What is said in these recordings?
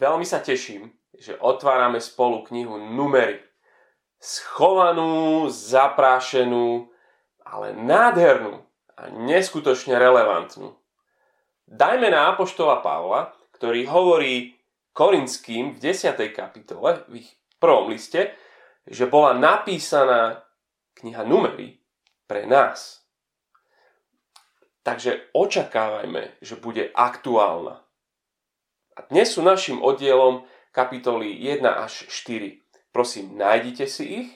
veľmi sa teším, že otvárame spolu knihu Numery. Schovanú, zaprášenú, ale nádhernú a neskutočne relevantnú. Dajme na Apoštola Pavla, ktorý hovorí Korinským v 10. kapitole, v ich prvom liste, že bola napísaná kniha Numery pre nás. Takže očakávajme, že bude aktuálna. A dnes sú našim oddielom kapitoly 1 až 4. Prosím, nájdite si ich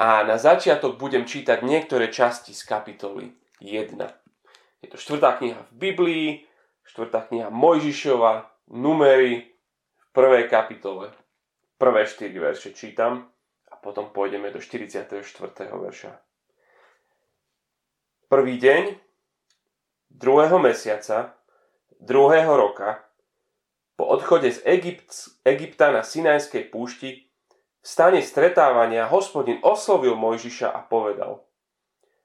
a na začiatok budem čítať niektoré časti z kapitoly 1. Je to štvrtá kniha v Biblii, štvrtá kniha Mojžišova, numery v prvej kapitole. Prvé 4 verše čítam a potom pôjdeme do 44. verša. Prvý deň druhého mesiaca druhého roka po odchode z Egypt, Egypta na Sinajskej púšti v stane stretávania hospodin oslovil Mojžiša a povedal –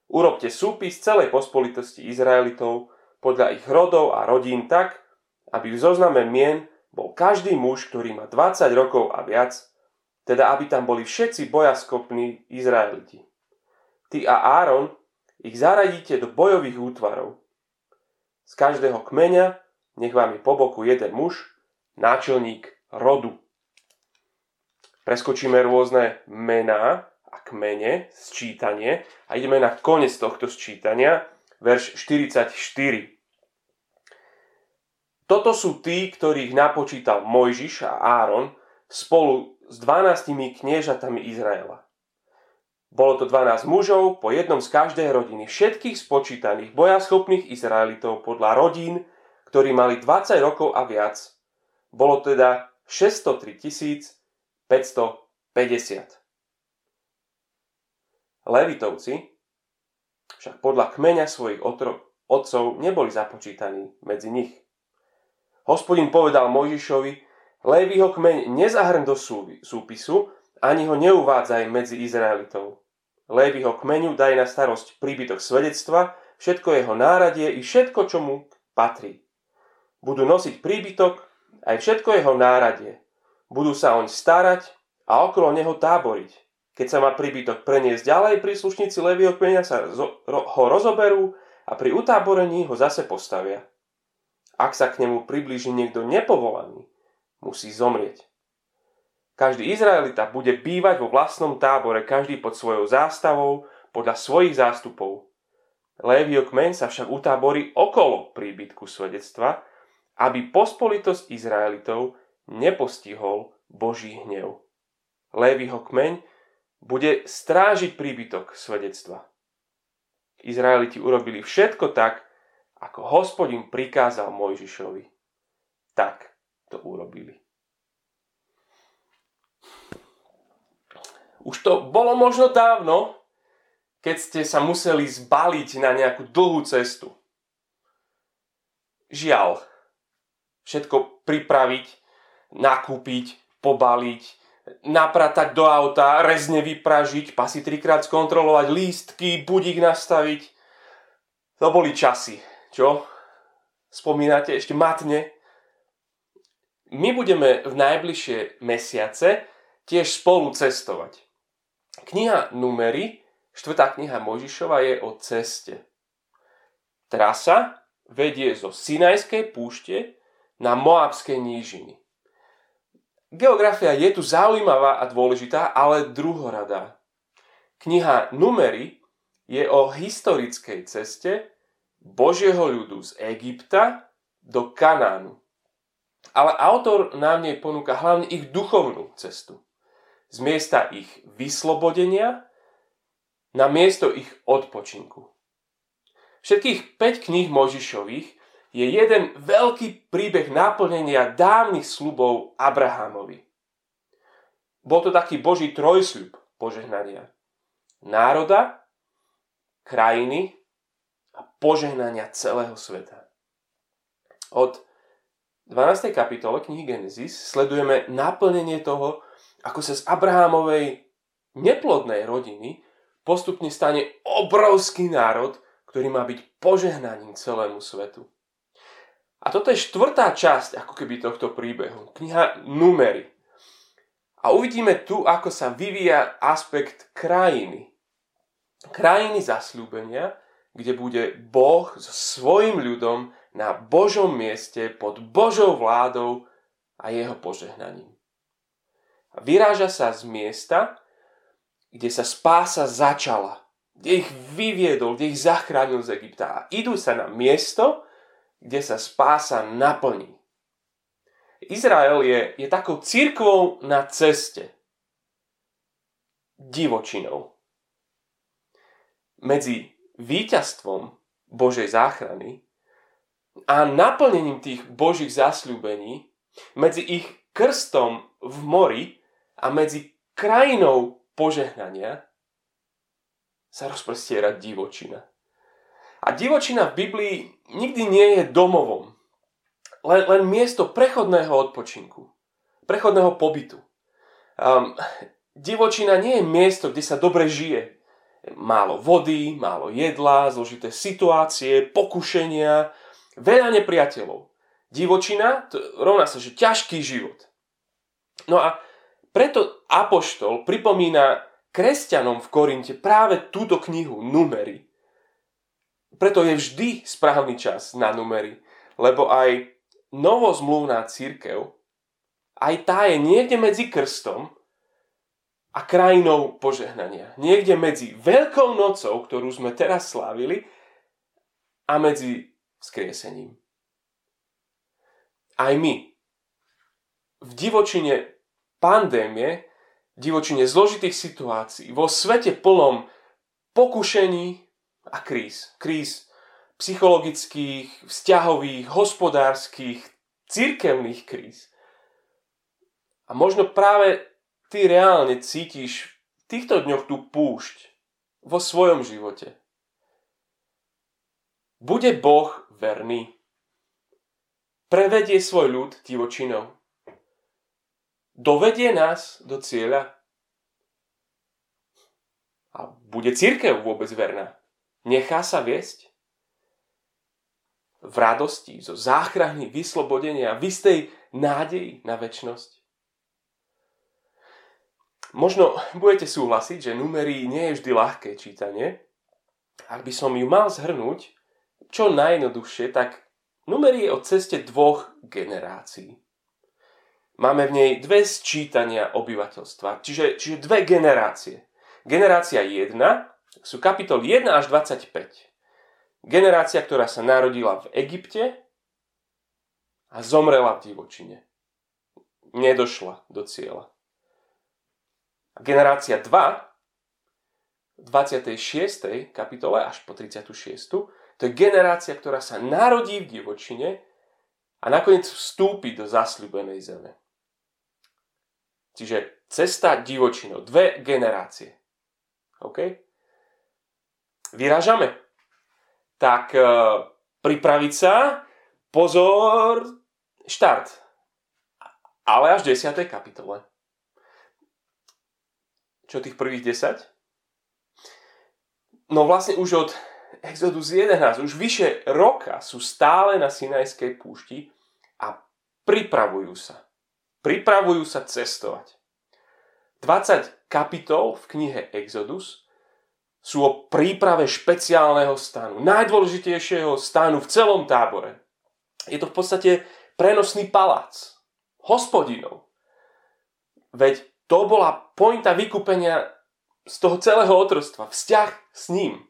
Urobte súpis celej pospolitosti Izraelitov podľa ich rodov a rodín tak, aby v zozname mien bol každý muž, ktorý má 20 rokov a viac, teda aby tam boli všetci bojaskopní Izraeliti. Ty a Áron ich zaradíte do bojových útvarov. Z každého kmeňa nech vám je po boku jeden muž, náčelník rodu. Preskočíme rôzne mená a kmene, sčítanie a ideme na koniec tohto sčítania, verš 44. Toto sú tí, ktorých napočítal Mojžiš a Áron spolu s 12 kniežatami Izraela. Bolo to 12 mužov po jednom z každej rodiny, všetkých spočítaných bojaschopných Izraelitov podľa rodín, ktorí mali 20 rokov a viac. Bolo teda 603 550. Levitovci však podľa kmeňa svojich otro- otcov neboli započítaní medzi nich. Hospodin povedal Mojžišovi, Lévyho kmeň nezahrň do súpisu, ani ho neuvádzaj medzi Izraelitov. Lévyho kmeňu daj na starosť príbytok svedectva, všetko jeho náradie i všetko, čo mu patrí. Budú nosiť príbytok aj všetko jeho náradie. Budú sa oň starať a okolo neho táboriť. Keď sa má príbytok preniesť ďalej, príslušníci Levieho kmeňa sa ho rozoberú a pri utáborení ho zase postavia. Ak sa k nemu priblíži niekto nepovolaný, musí zomrieť. Každý Izraelita bude bývať vo vlastnom tábore, každý pod svojou zástavou, podľa svojich zástupov. Lévio kmeň sa však utáborí okolo príbytku svedectva, aby pospolitosť Izraelitov nepostihol Boží hnev. Lévyho kmeň bude strážiť príbytok svedectva. Izraeliti urobili všetko tak, ako hospodin prikázal Mojžišovi. Tak to urobili. Už to bolo možno dávno, keď ste sa museli zbaliť na nejakú dlhú cestu. Žiaľ, všetko pripraviť, nakúpiť, pobaliť, napratať do auta, rezne vypražiť, pasy trikrát skontrolovať, lístky, budík nastaviť. To boli časy, čo? Spomínate ešte matne? My budeme v najbližšie mesiace tiež spolu cestovať. Kniha Numery, štvrtá kniha Možišova je o ceste. Trasa vedie zo Sinajskej púšte na Moabské nížiny. Geografia je tu zaujímavá a dôležitá, ale druhoradá. Kniha Numery je o historickej ceste Božieho ľudu z Egypta do Kanánu. Ale autor nám nej ponúka hlavne ich duchovnú cestu. Z miesta ich vyslobodenia na miesto ich odpočinku. Všetkých 5 kníh Možišových je jeden veľký príbeh naplnenia dávnych slubov Abrahamovi. Bol to taký Boží trojsľub požehnania. Národa, krajiny a požehnania celého sveta. Od 12. kapitole knihy Genesis sledujeme naplnenie toho, ako sa z Abrahamovej neplodnej rodiny postupne stane obrovský národ, ktorý má byť požehnaním celému svetu. A toto je štvrtá časť ako keby tohto príbehu. Kniha Numery. A uvidíme tu, ako sa vyvíja aspekt krajiny. Krajiny zasľúbenia, kde bude Boh so svojim ľudom na Božom mieste pod Božou vládou a jeho požehnaním. A vyráža sa z miesta, kde sa spása začala, kde ich vyviedol, kde ich zachránil z Egypta. A idú sa na miesto, kde sa spása naplní. Izrael je, je takou církvou na ceste. Divočinou. Medzi víťazstvom Božej záchrany a naplnením tých Božích zasľúbení, medzi ich krstom v mori a medzi krajinou požehnania sa rozprestiera divočina. A divočina v Biblii nikdy nie je domovom. Len, len miesto prechodného odpočinku. Prechodného pobytu. Um, divočina nie je miesto, kde sa dobre žije. Málo vody, málo jedla, zložité situácie, pokušenia, veľa nepriateľov. Divočina rovná sa, že ťažký život. No a preto Apoštol pripomína kresťanom v Korinte práve túto knihu Numery, preto je vždy správny čas na numery, lebo aj novozmluvná církev, aj tá je niekde medzi krstom a krajinou požehnania. Niekde medzi Veľkou nocou, ktorú sme teraz slávili, a medzi vzkriesením. Aj my v divočine pandémie, divočine zložitých situácií, vo svete plnom pokušení, a kríz. Kríz psychologických, vzťahových, hospodárskych, církevných kríz. A možno práve ty reálne cítiš v týchto dňoch tú púšť vo svojom živote. Bude Boh verný? Prevedie svoj ľud divočinou? Dovedie nás do cieľa? A bude církev vôbec verná? Nechá sa viesť v radosti, zo záchrany, vyslobodenia, v istej nádeji na väčnosť. Možno budete súhlasiť, že numerí nie je vždy ľahké čítanie. Ak by som ju mal zhrnúť, čo najjednoduchšie, tak numerí je o ceste dvoch generácií. Máme v nej dve sčítania obyvateľstva, čiže, čiže dve generácie. Generácia 1 sú kapitoly 1 až 25. Generácia, ktorá sa narodila v Egypte a zomrela v divočine. Nedošla do cieľa. A generácia 2 v 26. kapitole až po 36. To je generácia, ktorá sa narodí v divočine a nakoniec vstúpi do zasľubenej zeme. Čiže cesta divočinou. Dve generácie. OK? Vyražame. Tak e, pripraviť sa, pozor, štart. Ale až v 10. kapitole. Čo tých prvých 10? No vlastne už od Exodus 11, už vyše roka sú stále na Sinajskej púšti a pripravujú sa. Pripravujú sa cestovať. 20 kapitol v knihe Exodus sú o príprave špeciálneho stanu, najdôležitejšieho stanu v celom tábore. Je to v podstate prenosný palác, hospodinov. Veď to bola pointa vykúpenia z toho celého otrostva, vzťah s ním.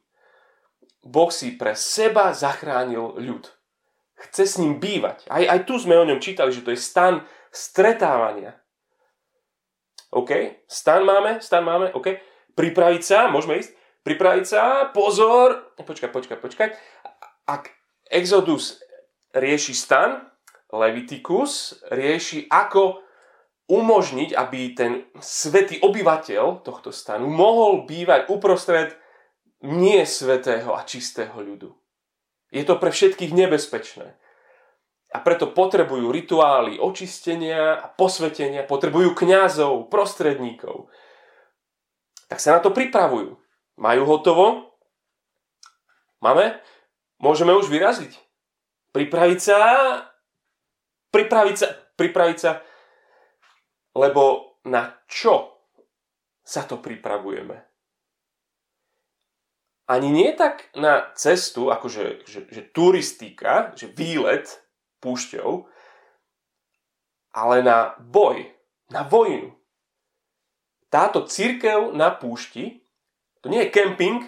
Boh si pre seba zachránil ľud. Chce s ním bývať. Aj, aj tu sme o ňom čítali, že to je stan stretávania. OK? Stan máme? Stan máme? OK? Pripraviť sa? Môžeme ísť? Pripraviť sa, pozor, počkaj, počkaj, počkaj. Ak Exodus rieši stan, Leviticus rieši, ako umožniť, aby ten svetý obyvateľ tohto stanu mohol bývať uprostred nie svetého a čistého ľudu. Je to pre všetkých nebezpečné. A preto potrebujú rituály očistenia a posvetenia, potrebujú kňazov, prostredníkov. Tak sa na to pripravujú. Majú hotovo? Máme? Môžeme už vyraziť. Pripraviť sa, pripraviť sa, pripraviť sa, lebo na čo sa to pripravujeme? Ani nie tak na cestu, akože že, že turistika, že výlet púšťou, ale na boj, na vojnu. Táto církev na púšti, to nie je kemping,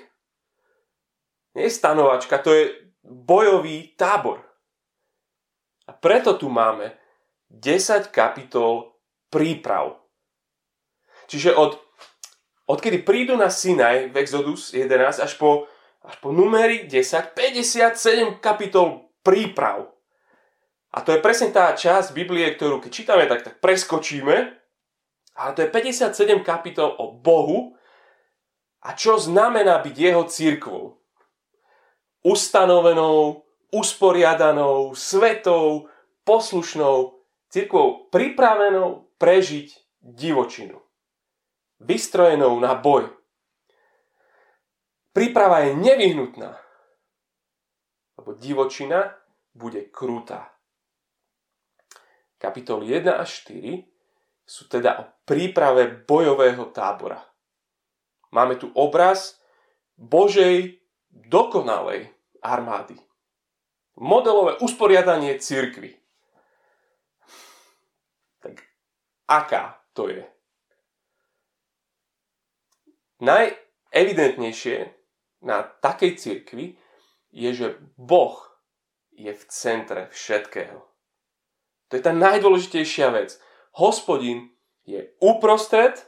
nie je stanovačka, to je bojový tábor. A preto tu máme 10 kapitol príprav. Čiže od, odkedy prídu na Sinaj v Exodus 11 až po, až po numery 10, 57 kapitol príprav. A to je presne tá časť Biblie, ktorú keď čítame, tak, tak preskočíme. Ale to je 57 kapitol o Bohu a čo znamená byť jeho církvou. Ustanovenou, usporiadanou, svetou, poslušnou, církvou pripravenou prežiť divočinu. Vystrojenou na boj. Príprava je nevyhnutná, lebo divočina bude krutá. Kapitoly 1 a 4 sú teda o príprave bojového tábora. Máme tu obraz Božej dokonalej armády modelové usporiadanie cirkvy. Tak aká to je? Najevidentnejšie na takej cirkvi je, že Boh je v centre všetkého. To je tá najdôležitejšia vec. Hospodin je uprostred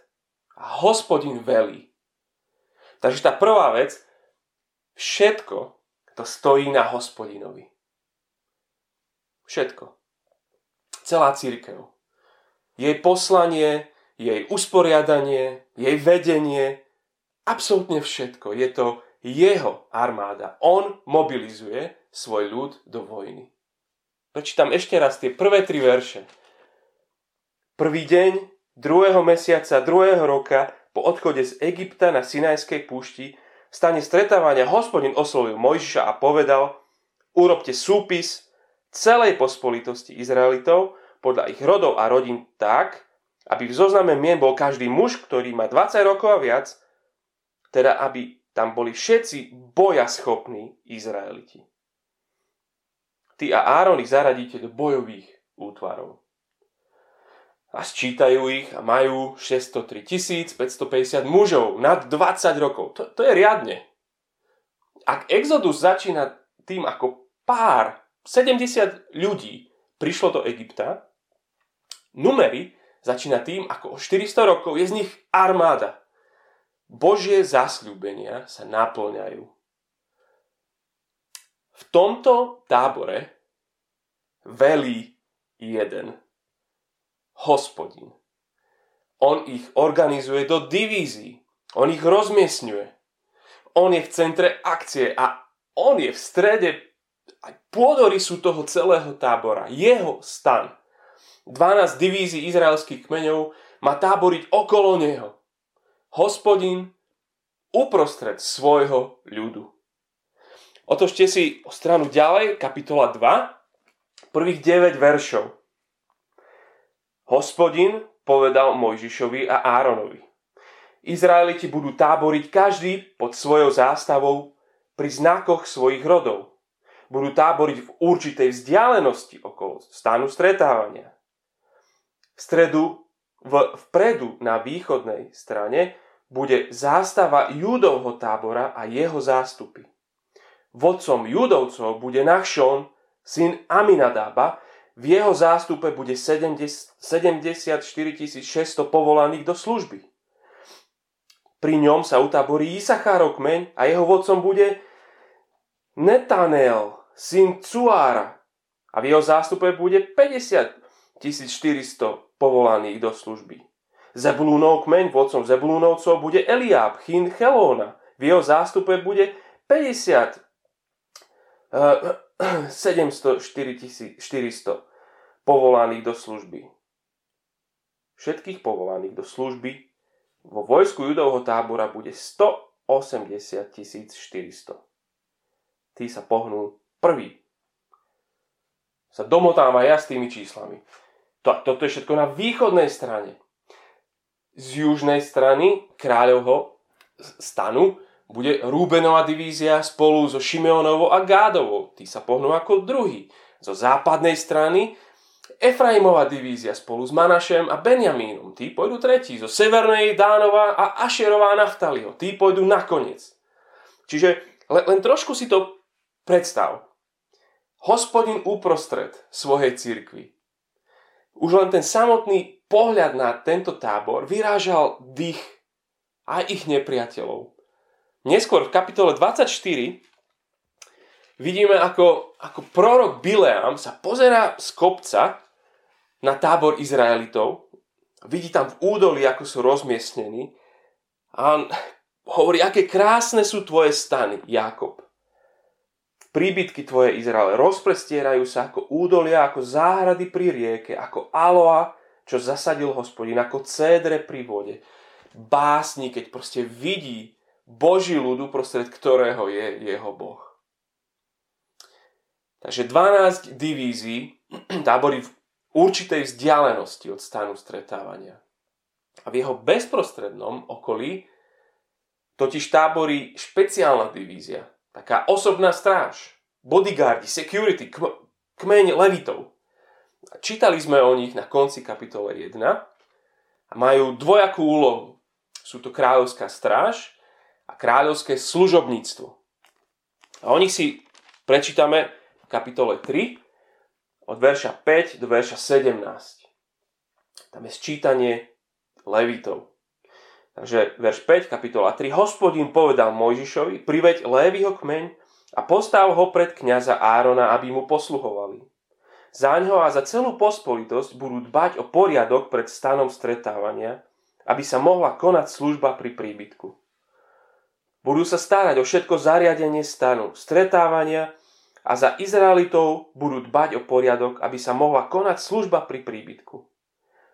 a hospodin velí. Takže tá prvá vec, všetko to stojí na hospodinovi. Všetko. Celá církev. Jej poslanie, jej usporiadanie, jej vedenie, absolútne všetko. Je to jeho armáda. On mobilizuje svoj ľud do vojny. Prečítam ešte raz tie prvé tri verše. Prvý deň druhého mesiaca druhého roka po odchode z Egypta na Sinajskej púšti stane stretávania hospodin oslovil Mojžiša a povedal urobte súpis celej pospolitosti Izraelitov podľa ich rodov a rodín tak, aby v zozname mien bol každý muž, ktorý má 20 rokov a viac, teda aby tam boli všetci bojaschopní Izraeliti. Ty a Áron ich zaradíte do bojových útvarov. A sčítajú ich a majú 603 550 mužov nad 20 rokov. To, to je riadne. Ak Exodus začína tým, ako pár 70 ľudí prišlo do Egypta, numery začína tým, ako o 400 rokov je z nich armáda. Božie zasľúbenia sa naplňajú. V tomto tábore velí jeden. Hospodin. On ich organizuje do divízií. On ich rozmiestňuje. On je v centre akcie a on je v strede aj pôdorysu toho celého tábora, jeho stan. 12 divízií izraelských kmeňov má táboriť okolo neho. Hospodin uprostred svojho ľudu. Otočte si o stranu ďalej, kapitola 2, prvých 9 veršov. Hospodin povedal Mojžišovi a Áronovi. Izraeliti budú táboriť každý pod svojou zástavou pri znakoch svojich rodov budú táboriť v určitej vzdialenosti okolo stánu stretávania. V stredu, v, vpredu na východnej strane bude zástava Judovho tábora a jeho zástupy. Vodcom Judovcov bude Nachšon, syn Aminadába, v jeho zástupe bude 74 600 povolaných do služby. Pri ňom sa utaborí Isachárov kmeň a jeho vodcom bude Netanel, syn Cuára. A v jeho zástupe bude 50 400 povolaných do služby. Zebulúnov kmeň, vodcom Zebulúnovcov bude Eliáb, chyn Chelóna. V jeho zástupe bude 50 uh, 704 400 povolaných do služby. Všetkých povolaných do služby vo vojsku judovho tábora bude 180 400. Tí sa pohnú prvý. sa domotávam aj ja s tými číslami. To, toto je všetko na východnej strane. Z južnej strany kráľovho stanu bude Rúbenová divízia spolu so Šimeonovou a Gádovou. Tí sa pohnú ako druhý. Zo západnej strany Efraimová divízia spolu s Manašem a Benjamínom. Tí pôjdu tretí. Zo severnej Dánova a Ašerová Naftaliho. Tí pôjdu nakoniec. Čiže len, trošku si to predstav. Hospodin uprostred svojej cirkvi. Už len ten samotný pohľad na tento tábor vyrážal dých aj ich nepriateľov. Neskôr v kapitole 24 vidíme, ako, ako prorok Bileam sa pozera z kopca na tábor Izraelitov. Vidí tam v údolí, ako sú rozmiestnení. A on hovorí, aké krásne sú tvoje stany, Jakob. Príbytky tvoje Izraele rozprestierajú sa ako údolia, ako záhrady pri rieke, ako aloa, čo zasadil hospodin, ako cédre pri vode. Básni, keď proste vidí Boží ľudu, prostred ktorého je jeho Boh. Takže 12 divízií tábory v určitej vzdialenosti od stanu stretávania. A v jeho bezprostrednom okolí totiž táborí špeciálna divízia, taká osobná stráž, bodyguardi, security, kmeň levitov. Čítali sme o nich na konci kapitole 1 a majú dvojakú úlohu. Sú to kráľovská stráž a kráľovské služobníctvo. A o nich si prečítame v kapitole 3 od verša 5 do verša 17. Tam je sčítanie Levitov. Takže verš 5, kapitola 3. Hospodin povedal Mojžišovi, priveď Lévyho kmeň a postav ho pred kniaza Árona, aby mu posluhovali. Záňho a za celú pospolitosť budú dbať o poriadok pred stanom stretávania, aby sa mohla konať služba pri príbytku. Budú sa starať o všetko zariadenie stanu, stretávania a za Izraelitov budú dbať o poriadok, aby sa mohla konať služba pri príbytku.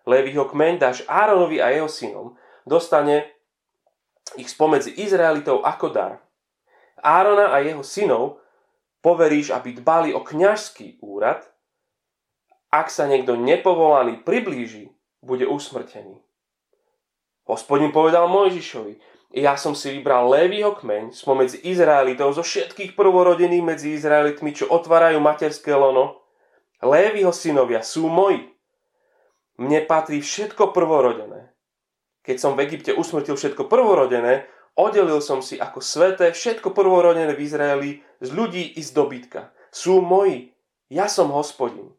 Levyho kmeň dáš Áronovi a jeho synom, dostane ich spomedzi Izraelitov ako dar. Árona a jeho synov poveríš, aby dbali o kňažský úrad. Ak sa niekto nepovolaný priblíži, bude usmrtený. Hospodin povedal Mojžišovi, ja som si vybral Lévyho kmeň spomedzi Izraelitov zo všetkých prvorodených medzi Izraelitmi, čo otvárajú materské lono. Lévyho synovia sú moji. Mne patrí všetko prvorodené. Keď som v Egypte usmrtil všetko prvorodené, oddelil som si ako sveté všetko prvorodené v Izraeli z ľudí i z dobytka. Sú moji. Ja som hospodin.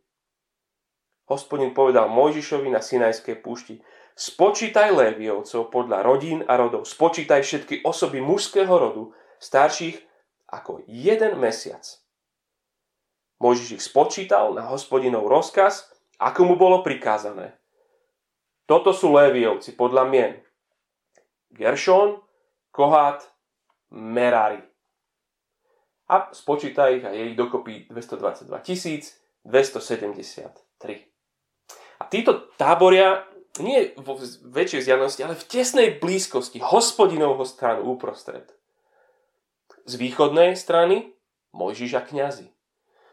Hospodin povedal Mojžišovi na Sinajskej púšti, Spočítaj Léviovcov podľa rodín a rodov. Spočítaj všetky osoby mužského rodu, starších ako jeden mesiac. Môžeš ich spočítal na hospodinov rozkaz, ako mu bolo prikázané. Toto sú Léviovci podľa mien. Geršón, Kohát, Merari. A spočítaj ich a je ich dokopy 222 273. A títo táboria nie vo väčšej vzdialenosti, ale v tesnej blízkosti hospodinovho stránu úprostred. Z východnej strany Mojžiš a kniazy.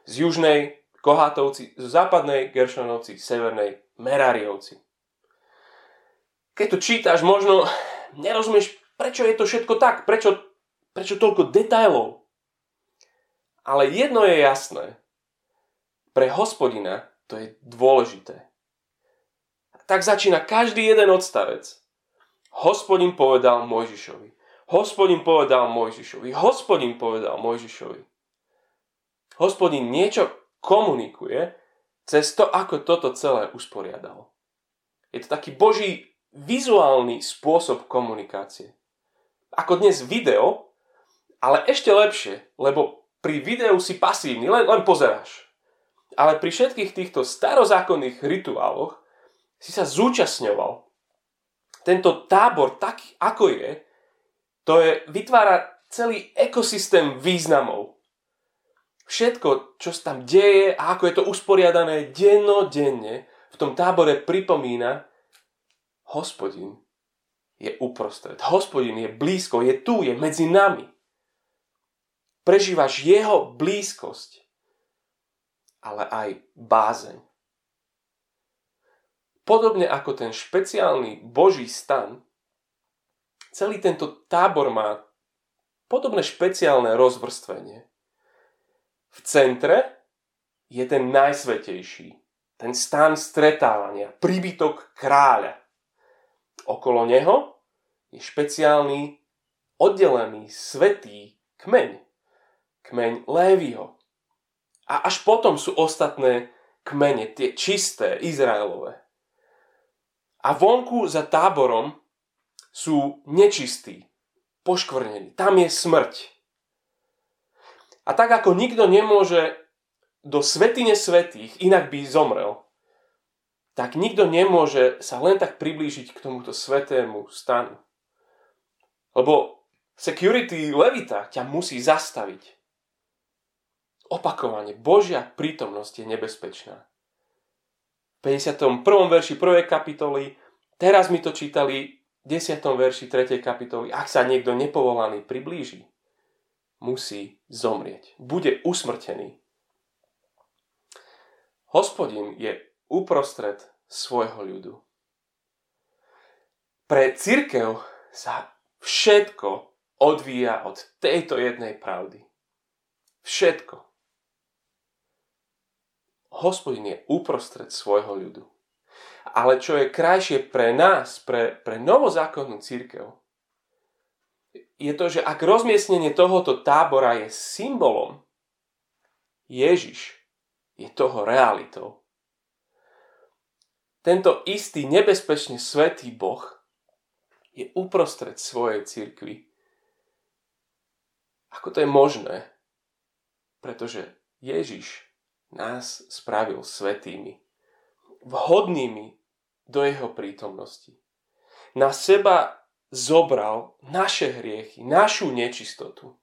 Z južnej Kohátovci, z západnej Geršonovci, severnej Merariovci. Keď to čítaš, možno nerozumieš, prečo je to všetko tak, prečo, prečo toľko detailov. Ale jedno je jasné. Pre hospodina to je dôležité tak začína každý jeden odstavec. Hospodin povedal Mojžišovi. Hospodin povedal Mojžišovi. Hospodin povedal Mojžišovi. Hospodin niečo komunikuje cez to, ako toto celé usporiadal. Je to taký boží vizuálny spôsob komunikácie. Ako dnes video, ale ešte lepšie, lebo pri videu si pasívny, len, len pozeráš. Ale pri všetkých týchto starozákonných rituáloch si sa zúčastňoval. Tento tábor, taký ako je, to je, vytvára celý ekosystém významov. Všetko, čo sa tam deje a ako je to usporiadané dennodenne, v tom tábore pripomína, hospodin je uprostred. Hospodin je blízko, je tu, je medzi nami. Prežívaš jeho blízkosť. ale aj bázeň. Podobne ako ten špeciálny Boží stan, celý tento tábor má podobné špeciálne rozvrstvenie. V centre je ten najsvetejší, ten stan stretávania, príbytok kráľa. Okolo neho je špeciálny, oddelený, svetý kmeň. Kmeň Lévyho. A až potom sú ostatné kmene, tie čisté, Izraelové. A vonku za táborom sú nečistí, poškvrnení. Tam je smrť. A tak ako nikto nemôže do svetine svetých, inak by zomrel, tak nikto nemôže sa len tak priblížiť k tomuto svetému stanu. Lebo security levita ťa musí zastaviť. Opakovane, Božia prítomnosť je nebezpečná. 51. verši 1. kapitoly, teraz mi to čítali v 10. verši 3. kapitoly, ak sa niekto nepovolaný priblíži, musí zomrieť. Bude usmrtený. Hospodin je uprostred svojho ľudu. Pre církev sa všetko odvíja od tejto jednej pravdy. Všetko. Hospodin je uprostred svojho ľudu. Ale čo je krajšie pre nás, pre, pre novozákonnú církev, je to, že ak rozmiestnenie tohoto tábora je symbolom, Ježiš je toho realitou. Tento istý nebezpečne svetý Boh je uprostred svojej cirkvi. Ako to je možné? Pretože Ježiš nás spravil svetými, vhodnými do jeho prítomnosti. Na seba zobral naše hriechy, našu nečistotu.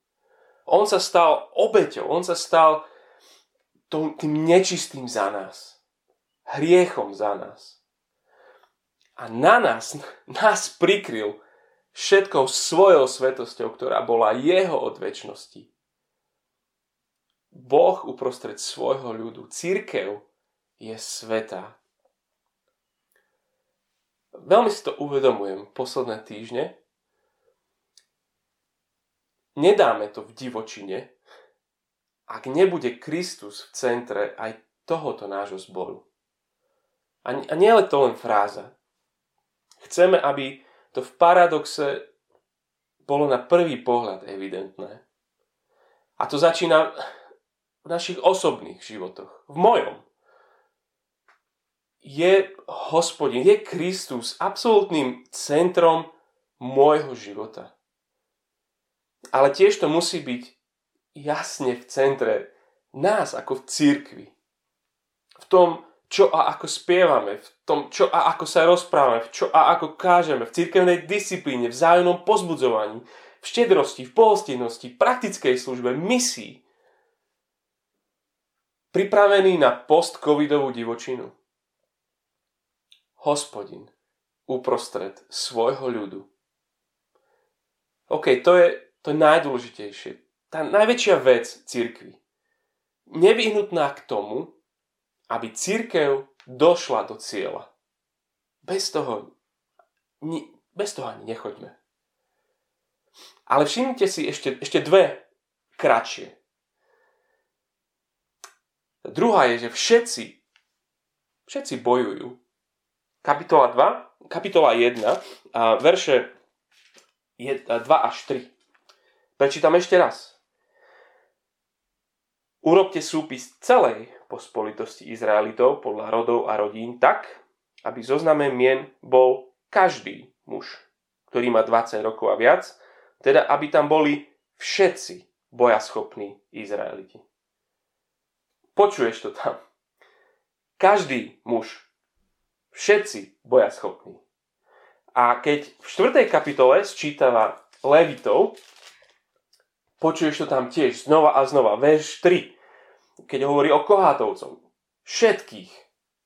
On sa stal obeťou, on sa stal tým nečistým za nás. Hriechom za nás. A na nás, nás prikryl všetkou svojou svetosťou, ktorá bola jeho od väčšnosti. Boh uprostred svojho ľudu, církev je sveta. Veľmi si to uvedomujem posledné týždne. Nedáme to v divočine, ak nebude Kristus v centre aj tohoto nášho zboru. A, nie je to len fráza. Chceme, aby to v paradoxe bolo na prvý pohľad evidentné. A to začína v našich osobných životoch, v mojom. Je hospodin, je Kristus absolútnym centrom môjho života. Ale tiež to musí byť jasne v centre nás ako v církvi. V tom, čo a ako spievame, v tom, čo a ako sa rozprávame, v čo a ako kážeme, v církevnej disciplíne, v zájomnom pozbudzovaní, v štedrosti, v pohostinnosti, praktickej službe, misii pripravený na post-covidovú divočinu. Hospodin uprostred svojho ľudu. OK, to je to najdôležitejšie. Tá najväčšia vec cirkvi. Nevyhnutná k tomu, aby církev došla do cieľa. Bez toho, bez toho ani nechoďme. Ale všimnite si ešte, ešte dve kratšie. Druhá je, že všetci, všetci bojujú. Kapitola 2, kapitola 1, a verše 2 až 3. Prečítam ešte raz. Urobte súpis celej pospolitosti Izraelitov podľa rodov a rodín tak, aby zozname mien bol každý muž, ktorý má 20 rokov a viac, teda aby tam boli všetci bojaschopní Izraeliti. Počuješ to tam. Každý muž. Všetci boja schopní. A keď v 4. kapitole sčítava Levitov, počuješ to tam tiež znova a znova. Verš 3, keď hovorí o kohátovcov. Všetkých,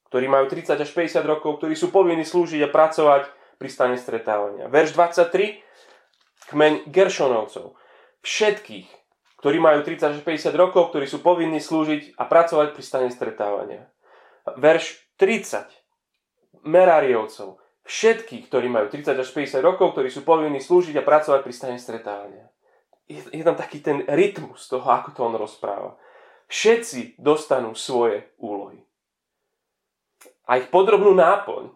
ktorí majú 30 až 50 rokov, ktorí sú povinní slúžiť a pracovať pri stane stretávania. Verš 23, kmeň Geršonovcov. Všetkých, ktorí majú 30 až 50 rokov, ktorí sú povinní slúžiť a pracovať pri stane stretávania. Verš 30. Meráriovcov. Všetkých, ktorí majú 30 až 50 rokov, ktorí sú povinní slúžiť a pracovať pri stane stretávania. Je, je tam taký ten rytmus toho, ako to on rozpráva. Všetci dostanú svoje úlohy. A ich podrobnú náplň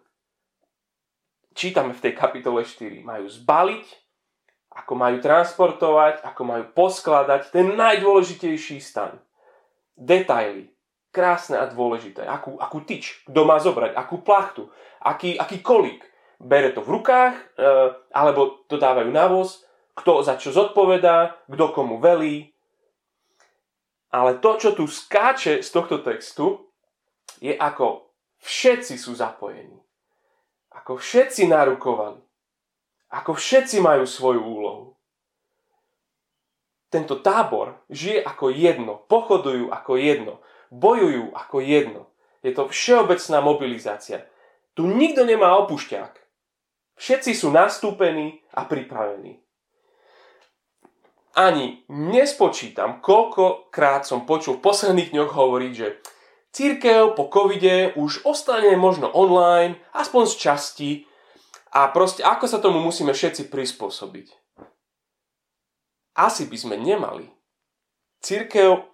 čítame v tej kapitole 4. Majú zbaliť, ako majú transportovať, ako majú poskladať ten najdôležitejší stan. Detaily, krásne a dôležité. Akú, akú tyč, kto má zobrať, akú plachtu, aký, aký kolík. Bere to v rukách, e, alebo to dávajú na voz, kto za čo zodpovedá, kto komu velí. Ale to, čo tu skáče z tohto textu, je ako všetci sú zapojení. Ako všetci narukovaní. Ako všetci majú svoju úlohu. Tento tábor žije ako jedno, pochodujú ako jedno, bojujú ako jedno. Je to všeobecná mobilizácia. Tu nikto nemá opušťák. Všetci sú nastúpení a pripravení. Ani nespočítam, koľkokrát som počul v posledných dňoch hovoriť, že církev po covide už ostane možno online, aspoň z časti, a proste ako sa tomu musíme všetci prispôsobiť? Asi by sme nemali. Církev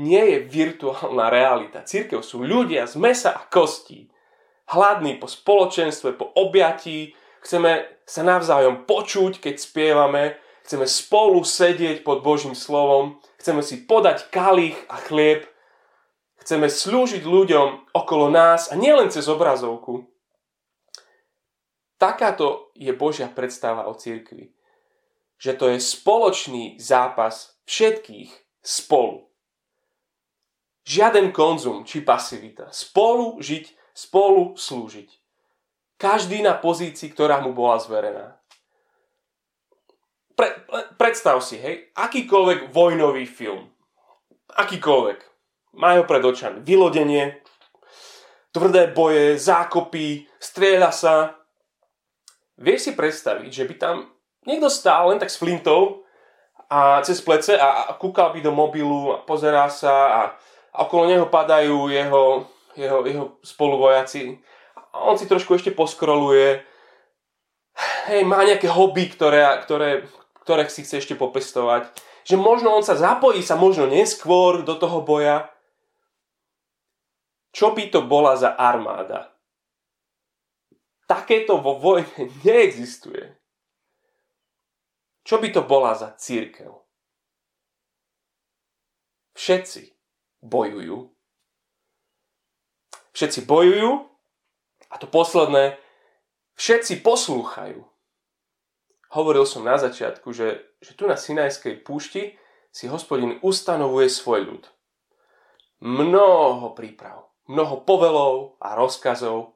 nie je virtuálna realita. Církev sú ľudia z mesa a kostí. Hladní po spoločenstve, po objatí. Chceme sa navzájom počuť, keď spievame. Chceme spolu sedieť pod Božím slovom. Chceme si podať kalich a chlieb. Chceme slúžiť ľuďom okolo nás a nielen cez obrazovku. Takáto je Božia predstava o cirkvi. Že to je spoločný zápas všetkých spolu. Žiaden konzum či pasivita. Spolu žiť, spolu slúžiť. Každý na pozícii, ktorá mu bola zverená. Pre, predstav si, hej, akýkoľvek vojnový film. Akýkoľvek. Majú pred očami vylodenie, tvrdé boje, zákopy, strieľa sa, Vieš si predstaviť, že by tam niekto stál len tak s flintou a cez plece a, a kúkal by do mobilu a pozerá sa a, a okolo neho padajú jeho, jeho, jeho spoluvojaci a on si trošku ešte poskroluje. Hej, má nejaké hobby, ktoré, ktoré, ktoré si chce ešte popestovať. Že možno on sa zapojí sa možno neskôr do toho boja. Čo by to bola za armáda? Takéto vo vojne neexistuje. Čo by to bola za církev? Všetci bojujú. Všetci bojujú a to posledné, všetci poslúchajú. Hovoril som na začiatku, že, že tu na Sinajskej púšti si hospodin ustanovuje svoj ľud. Mnoho príprav, mnoho povelov a rozkazov,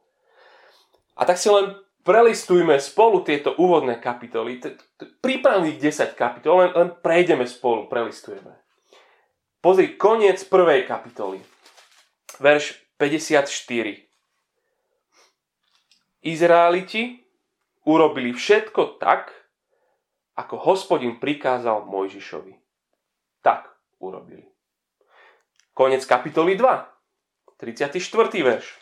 a tak si len prelistujme spolu tieto úvodné kapitoly, prípravných 10 kapitol, len, len prejdeme spolu, prelistujeme. Pozri, koniec prvej kapitoly, verš 54. Izraeliti urobili všetko tak, ako hospodin prikázal Mojžišovi. Tak urobili. Konec kapitoly 2, 34. verš.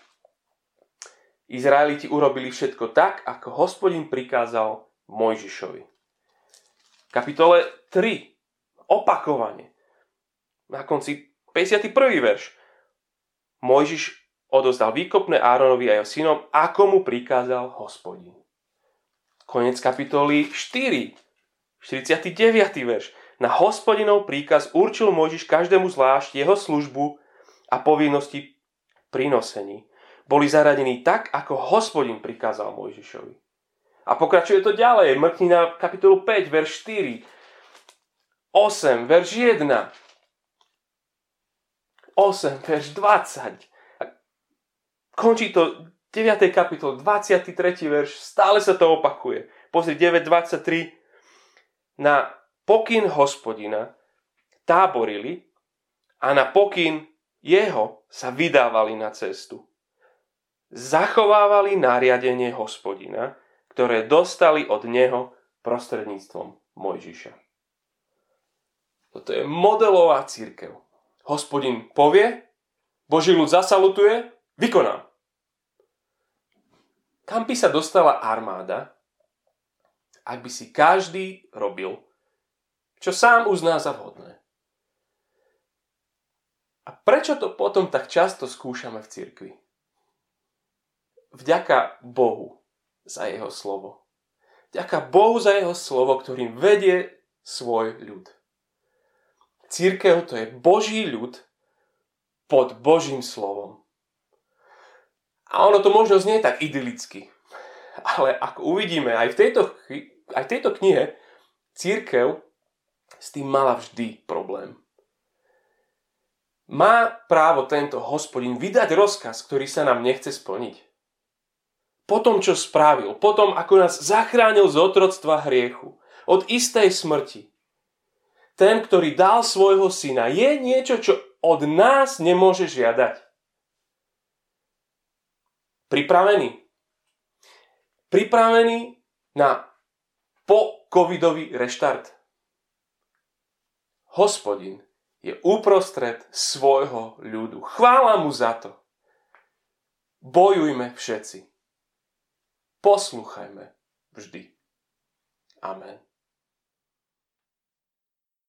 Izraeliti urobili všetko tak, ako hospodin prikázal Mojžišovi. Kapitole 3. Opakovanie. Na konci 51. verš. Mojžiš odozdal výkopné Áronovi a jeho synom, ako mu prikázal hospodin. Konec kapitoly 4. 49. verš. Na hospodinov príkaz určil Mojžiš každému zvlášť jeho službu a povinnosti prinosení boli zaradení tak, ako hospodin prikázal Mojžišovi. A pokračuje to ďalej. Mrkni na kapitolu 5, verš 4. 8, verš 1. 8, verš 20. A končí to 9. kapitol, 23. verš, stále sa to opakuje. Pozri 9.23. Na pokyn hospodina táborili a na pokyn jeho sa vydávali na cestu zachovávali nariadenie hospodina, ktoré dostali od neho prostredníctvom Mojžiša. Toto je modelová církev. Hospodin povie, Boží ľud zasalutuje, vykoná. Kam by sa dostala armáda, ak by si každý robil, čo sám uzná za vhodné? A prečo to potom tak často skúšame v cirkvi? Vďaka Bohu za jeho slovo. Vďaka Bohu za jeho slovo, ktorým vedie svoj ľud. Církev to je Boží ľud pod Božím slovom. A ono to možno znie tak idylicky. Ale ako uvidíme, aj v tejto, aj v tejto knihe církev s tým mala vždy problém. Má právo tento hospodin vydať rozkaz, ktorý sa nám nechce splniť? Po tom, čo spravil, po tom, ako nás zachránil z otroctva hriechu, od istej smrti, ten, ktorý dal svojho syna, je niečo, čo od nás nemôže žiadať. Pripravený. Pripravený na po-covidový reštart. Hospodin je uprostred svojho ľudu. Chvála mu za to. Bojujme všetci. Poslúchajme vždy. Amen.